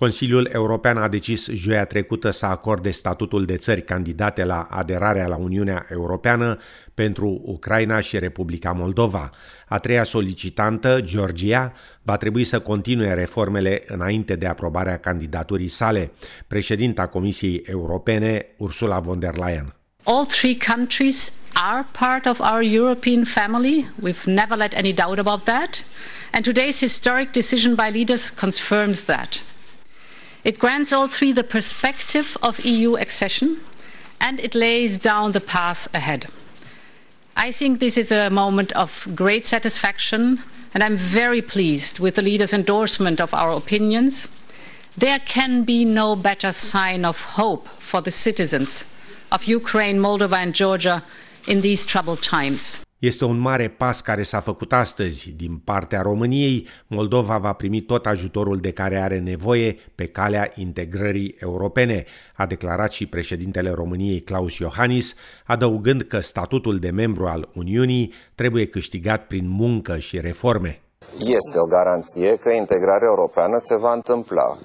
Consiliul European a decis joia trecută să acorde statutul de țări candidate la aderarea la Uniunea Europeană pentru Ucraina și Republica Moldova. A treia solicitantă, Georgia, va trebui să continue reformele înainte de aprobarea candidaturii sale. Președinta Comisiei Europene, Ursula von der Leyen. All three countries are part of our European family. We've never let any doubt about that. And today's historic decision by leaders confirms that. It grants all three the perspective of EU accession and it lays down the path ahead. I think this is a moment of great satisfaction and I'm very pleased with the leaders' endorsement of our opinions. There can be no better sign of hope for the citizens of Ukraine, Moldova and Georgia in these troubled times. Este un mare pas care s-a făcut astăzi. Din partea României, Moldova va primi tot ajutorul de care are nevoie pe calea integrării europene, a declarat și președintele României Claus Iohannis, adăugând că statutul de membru al Uniunii trebuie câștigat prin muncă și reforme. Este o garanție că integrarea europeană se va întâmpla.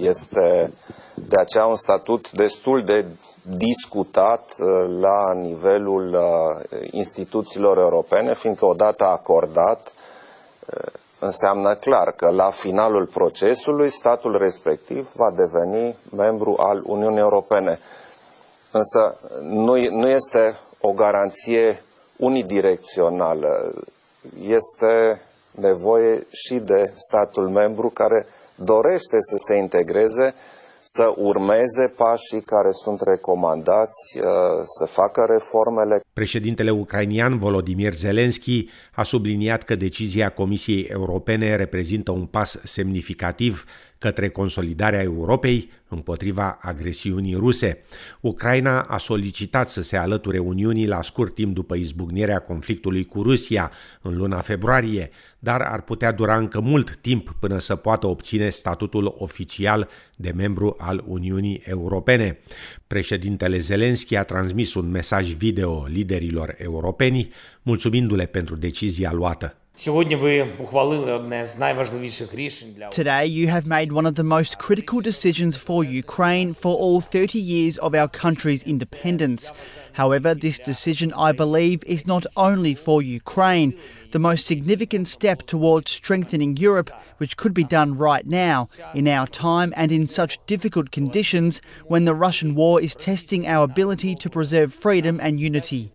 Este de aceea un statut destul de discutat uh, la nivelul uh, instituțiilor europene, fiindcă odată acordat uh, înseamnă clar că la finalul procesului statul respectiv va deveni membru al Uniunii Europene. Însă nu, nu este o garanție unidirecțională. Este nevoie și de statul membru care dorește să se integreze să urmeze pașii care sunt recomandați, uh, să facă reformele. Președintele ucrainian Volodymyr Zelensky a subliniat că decizia Comisiei Europene reprezintă un pas semnificativ către consolidarea Europei împotriva agresiunii ruse. Ucraina a solicitat să se alăture Uniunii la scurt timp după izbucnirea conflictului cu Rusia în luna februarie, dar ar putea dura încă mult timp până să poată obține statutul oficial de membru al Uniunii Europene. Președintele Zelensky a transmis un mesaj video liderilor europeni, mulțumindu-le pentru decizia luată. Today you have made one of the most critical decisions for Ukraine for all 30 years of our country's independence. However, this decision, I believe, is not only for Ukraine. The most significant step towards strengthening Europe, which could be done right now, in our time and in such difficult conditions when the Russian war is testing our ability to preserve freedom and unity.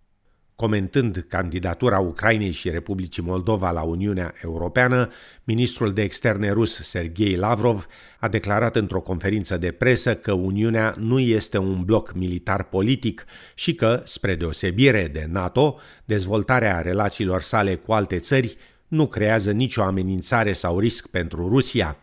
Comentând candidatura Ucrainei și Republicii Moldova la Uniunea Europeană, ministrul de externe rus Sergei Lavrov a declarat într-o conferință de presă că Uniunea nu este un bloc militar politic și că, spre deosebire de NATO, dezvoltarea relațiilor sale cu alte țări nu creează nicio amenințare sau risc pentru Rusia.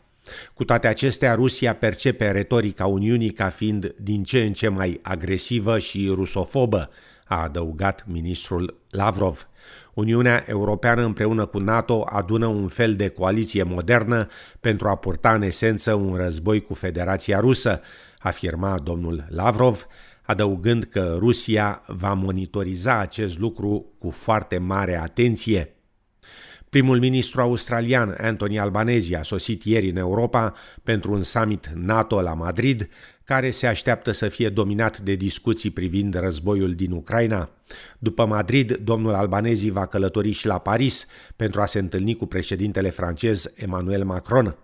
Cu toate acestea, Rusia percepe retorica Uniunii ca fiind din ce în ce mai agresivă și rusofobă, a adăugat ministrul Lavrov. Uniunea Europeană împreună cu NATO adună un fel de coaliție modernă pentru a purta în esență un război cu Federația Rusă, afirma domnul Lavrov, adăugând că Rusia va monitoriza acest lucru cu foarte mare atenție. Primul ministru australian Anthony Albanese a sosit ieri în Europa pentru un summit NATO la Madrid, care se așteaptă să fie dominat de discuții privind războiul din Ucraina. După Madrid, domnul Albanezi va călători și la Paris pentru a se întâlni cu președintele francez Emmanuel Macron.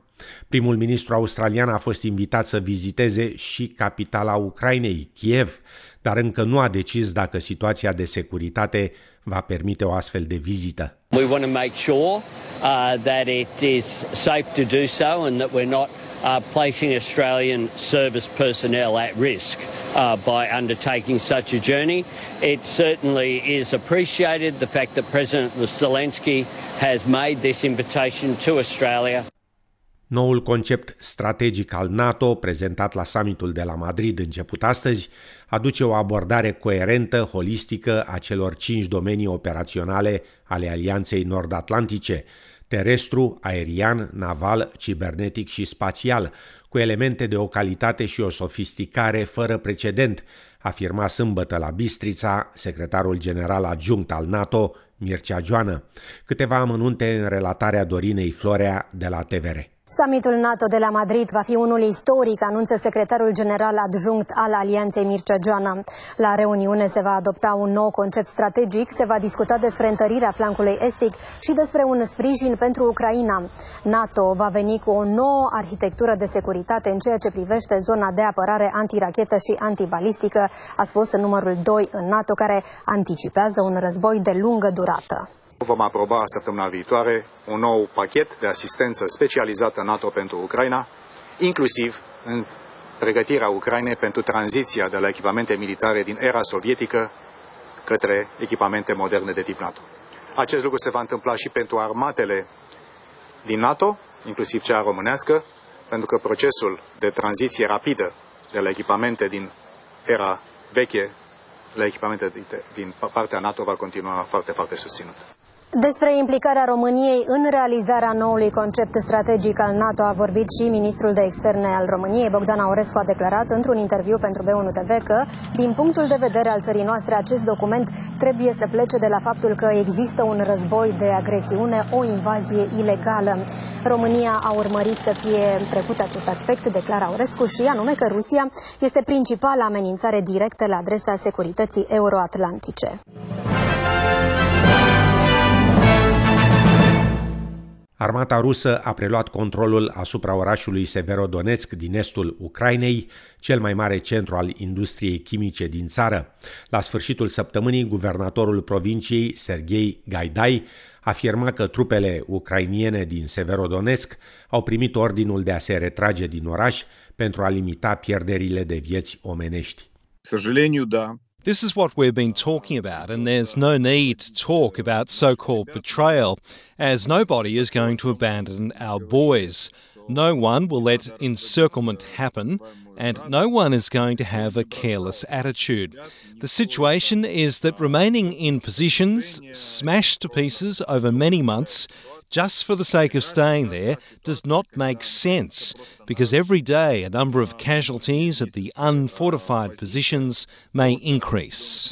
Primul ministru australian a fost invitat să viziteze și capitala Ucrainei, Kiev, dar încă nu a decis dacă situația de securitate va permite o astfel de vizită. We want to make sure uh, that it is safe to do so and that we're not uh, placing Australian service personnel at risk uh, by undertaking such a journey. It certainly is appreciated the fact that President Zelensky has made this invitation to Australia. Noul concept strategic al NATO, prezentat la summitul de la Madrid început astăzi, aduce o abordare coerentă, holistică a celor cinci domenii operaționale ale Alianței Nord-Atlantice, terestru, aerian, naval, cibernetic și spațial, cu elemente de o calitate și o sofisticare fără precedent, afirma sâmbătă la Bistrița secretarul general adjunct al NATO, Mircea Joană. Câteva amănunte în relatarea Dorinei Florea de la TVR. Summitul NATO de la Madrid va fi unul istoric, anunță secretarul general adjunct al Alianței Mircea Joana. La reuniune se va adopta un nou concept strategic, se va discuta despre întărirea flancului estic și despre un sprijin pentru Ucraina. NATO va veni cu o nouă arhitectură de securitate în ceea ce privește zona de apărare antirachetă și antibalistică. Ați fost în numărul 2 în NATO, care anticipează un război de lungă durată. Vom aproba săptămâna viitoare un nou pachet de asistență specializată NATO pentru Ucraina, inclusiv în pregătirea Ucrainei pentru tranziția de la echipamente militare din era sovietică către echipamente moderne de tip NATO. Acest lucru se va întâmpla și pentru armatele din NATO, inclusiv cea românească, pentru că procesul de tranziție rapidă de la echipamente din era veche la echipamente din partea NATO va continua foarte, foarte susținut. Despre implicarea României în realizarea noului concept strategic al NATO a vorbit și ministrul de externe al României, Bogdan Aurescu, a declarat într-un interviu pentru B1 TV că, din punctul de vedere al țării noastre, acest document trebuie să plece de la faptul că există un război de agresiune, o invazie ilegală. România a urmărit să fie trecut acest aspect, declară Aurescu, și anume că Rusia este principala amenințare directă la adresa securității euroatlantice. Armata rusă a preluat controlul asupra orașului Severodonetsk din estul Ucrainei, cel mai mare centru al industriei chimice din țară. La sfârșitul săptămânii, guvernatorul provinciei, Sergei Gaidai, afirma că trupele ucrainiene din Severodonetsk au primit ordinul de a se retrage din oraș pentru a limita pierderile de vieți omenești. К сожалению, да. This is what we've been talking about, and there's no need to talk about so called betrayal, as nobody is going to abandon our boys. No one will let encirclement happen, and no one is going to have a careless attitude. The situation is that remaining in positions, smashed to pieces over many months, just for the sake of staying there does not make sense because every day a number of casualties at the unfortified positions may increase.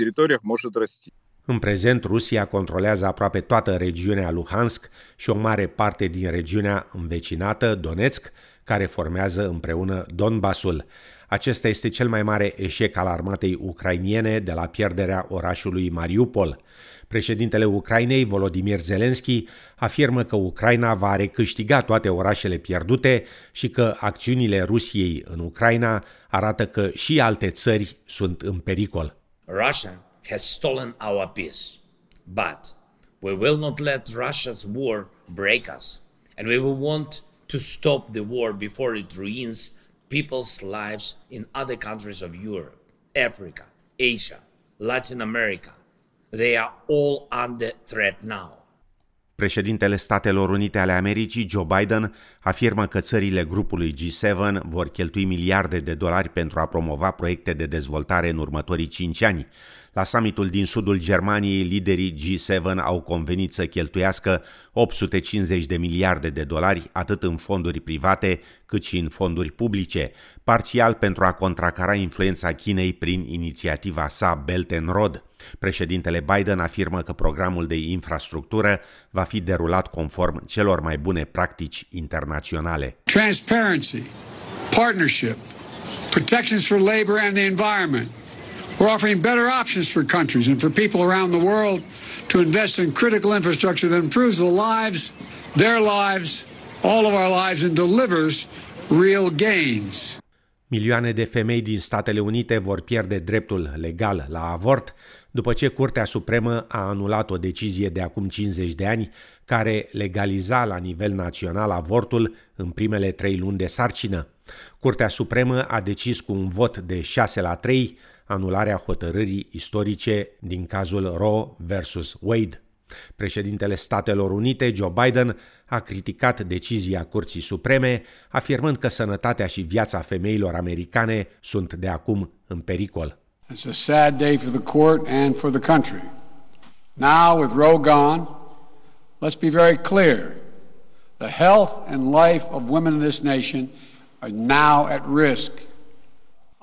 În prezent, Rusia controlează aproape toată regiunea Luhansk și o mare parte din regiunea învecinată, Donetsk, care formează împreună Donbasul. Acesta este cel mai mare eșec al armatei ucrainiene de la pierderea orașului Mariupol. Președintele Ucrainei, Volodymyr Zelensky, afirmă că Ucraina va recâștiga toate orașele pierdute și că acțiunile Rusiei în Ucraina arată că și alte țări sunt în pericol. Russia has stolen our peace, but we will not let Russia's war break us, and we will want to stop the war before it ruins people's lives in other countries of Europe, Africa, Asia, Latin America, They are all under threat now. Președintele Statelor Unite ale Americii, Joe Biden, afirmă că țările grupului G7 vor cheltui miliarde de dolari pentru a promova proiecte de dezvoltare în următorii cinci ani. La summitul din sudul Germaniei, liderii G7 au convenit să cheltuiască 850 de miliarde de dolari atât în fonduri private cât și în fonduri publice, parțial pentru a contracara influența Chinei prin inițiativa sa Belt and Road. Președintele Biden afirmă că programul de infrastructură va fi derulat conform celor mai bune practici internaționale. Transparency, partnership, protections for labor and the environment. We're offering better options for countries and for people around the world to invest in critical infrastructure that improves the lives, their lives, all of our lives and delivers real gains. Milioane de femei din Statele Unite vor pierde dreptul legal la avort după ce Curtea Supremă a anulat o decizie de acum 50 de ani care legaliza la nivel național avortul în primele trei luni de sarcină. Curtea Supremă a decis cu un vot de 6 la 3 anularea hotărârii istorice din cazul Roe versus Wade. Președintele Statelor Unite, Joe Biden, a criticat decizia Curții Supreme, afirmând că sănătatea și viața femeilor americane sunt de acum în pericol. It's a sad day for the court and for the country. Now, with Roe gone, let's be very clear. The health and life of women in this nation are now at risk.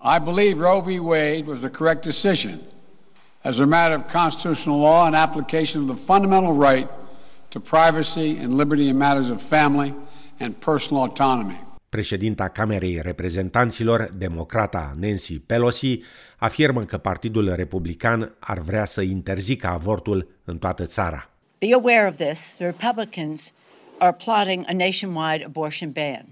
I believe Roe v. Wade was the correct decision as a matter of constitutional law and application of the fundamental right to privacy and liberty in matters of family and personal autonomy. Președinta Camerei Reprezentanților, democrata Nancy Pelosi, afirmă că Partidul Republican ar vrea să interzică avortul în toată țara. Be aware of this. The Republicans are plotting a nationwide abortion ban.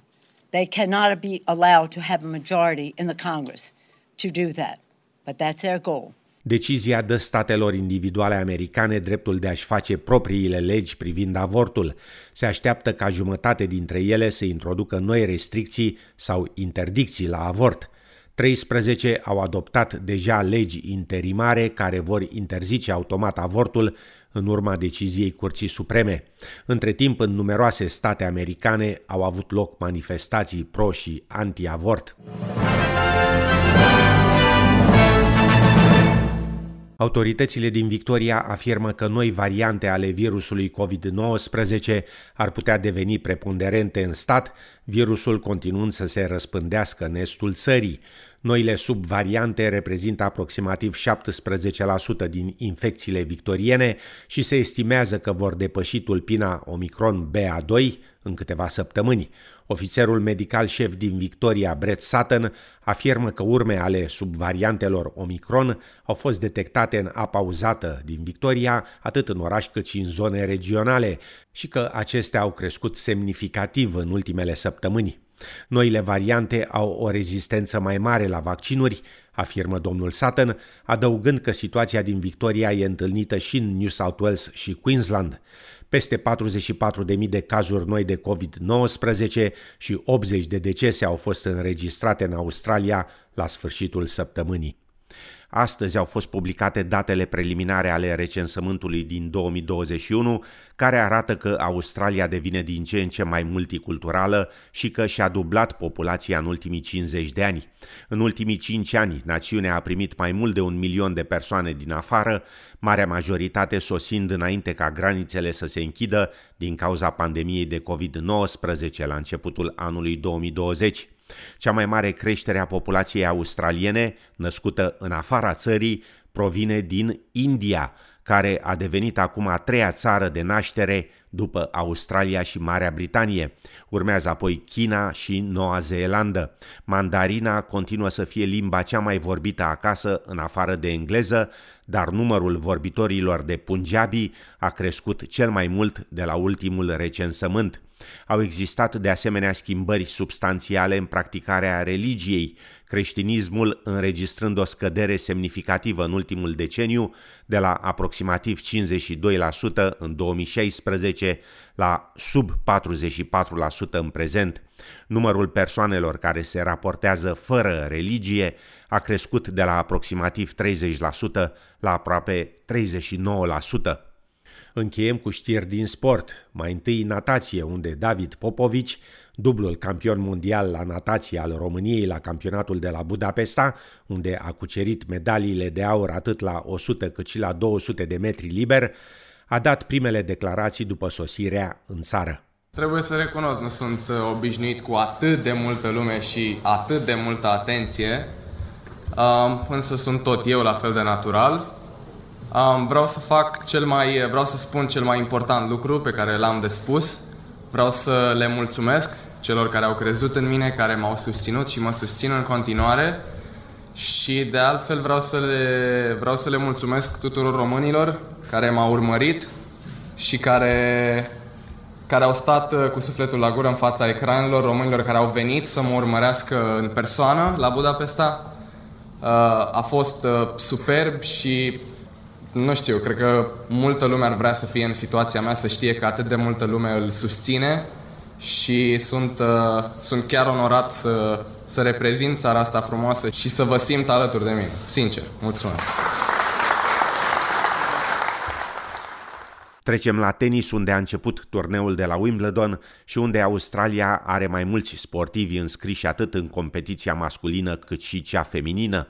They cannot be allowed to have a majority in the Congress to do that. But that's their goal. Decizia dă statelor individuale americane dreptul de a-și face propriile legi privind avortul. Se așteaptă ca jumătate dintre ele să introducă noi restricții sau interdicții la avort. 13 au adoptat deja legi interimare care vor interzice automat avortul în urma deciziei Curții Supreme. Între timp, în numeroase state americane au avut loc manifestații pro- și anti-avort. Autoritățile din Victoria afirmă că noi variante ale virusului COVID-19 ar putea deveni preponderente în stat, virusul continuând să se răspândească în estul țării. Noile subvariante reprezintă aproximativ 17% din infecțiile victoriene și se estimează că vor depăși tulpina Omicron BA2 în câteva săptămâni. Ofițerul medical șef din Victoria, Brett Sutton, afirmă că urme ale subvariantelor Omicron au fost detectate în apa uzată din Victoria, atât în oraș cât și în zone regionale, și că acestea au crescut semnificativ în ultimele săptămâni. Noile variante au o rezistență mai mare la vaccinuri, afirmă domnul Sutton, adăugând că situația din Victoria e întâlnită și în New South Wales și Queensland. Peste 44.000 de cazuri noi de COVID-19 și 80 de decese au fost înregistrate în Australia la sfârșitul săptămânii. Astăzi au fost publicate datele preliminare ale recensământului din 2021, care arată că Australia devine din ce în ce mai multiculturală și că și-a dublat populația în ultimii 50 de ani. În ultimii 5 ani, națiunea a primit mai mult de un milion de persoane din afară, marea majoritate sosind înainte ca granițele să se închidă din cauza pandemiei de COVID-19 la începutul anului 2020. Cea mai mare creștere a populației australiene, născută în afara țării, provine din India, care a devenit acum a treia țară de naștere după Australia și Marea Britanie. Urmează apoi China și Noua Zeelandă. Mandarina continuă să fie limba cea mai vorbită acasă în afară de engleză, dar numărul vorbitorilor de Punjabi a crescut cel mai mult de la ultimul recensământ. Au existat de asemenea schimbări substanțiale în practicarea religiei, creștinismul înregistrând o scădere semnificativă în ultimul deceniu, de la aproximativ 52% în 2016 la sub 44% în prezent. Numărul persoanelor care se raportează fără religie a crescut de la aproximativ 30% la aproape 39%. Încheiem cu știri din sport. Mai întâi natație, unde David Popovici, dublul campion mondial la natație al României la campionatul de la Budapesta, unde a cucerit medaliile de aur atât la 100 cât și la 200 de metri liber, a dat primele declarații după sosirea în țară. Trebuie să recunosc, nu sunt uh, obișnuit cu atât de multă lume și atât de multă atenție, însă sunt tot eu la fel de natural Um, vreau să fac cel mai, vreau să spun cel mai important lucru pe care l-am de spus. Vreau să le mulțumesc celor care au crezut în mine, care m-au susținut și mă susțin în continuare. Și de altfel vreau să le, vreau să le mulțumesc tuturor românilor care m-au urmărit și care, care au stat uh, cu sufletul la gură în fața ecranelor, românilor care au venit să mă urmărească în persoană la Budapesta. Uh, a fost uh, superb și nu știu, cred că multă lume ar vrea să fie în situația mea, să știe că atât de multă lume îl susține și sunt, uh, sunt chiar onorat să, să reprezint țara asta frumoasă și să vă simt alături de mine. Sincer, mulțumesc! Trecem la tenis, unde a început turneul de la Wimbledon și unde Australia are mai mulți sportivi înscriși atât în competiția masculină cât și cea feminină.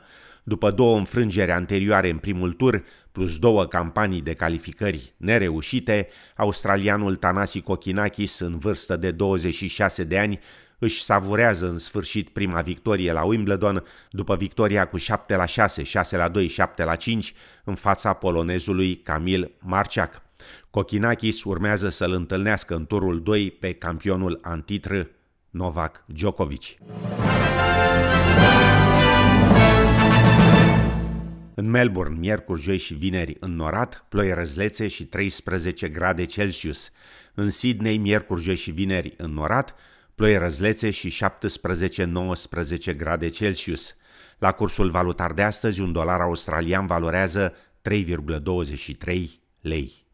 După două înfrângeri anterioare în primul tur, plus două campanii de calificări nereușite, australianul Tanasi Kokinakis, în vârstă de 26 de ani, își savurează în sfârșit prima victorie la Wimbledon după victoria cu 7 la 6, 6 la 2, 7 la 5 în fața polonezului Camil Marciac. Kokinakis urmează să-l întâlnească în turul 2 pe campionul antitră Novak Djokovic. În Melbourne, miercuri, joi și vineri, înnorat, ploi răzlețe și 13 grade Celsius. În Sydney, miercuri, joi și vineri, înnorat, ploi răzlețe și 17-19 grade Celsius. La cursul valutar de astăzi, un dolar australian valorează 3,23 lei.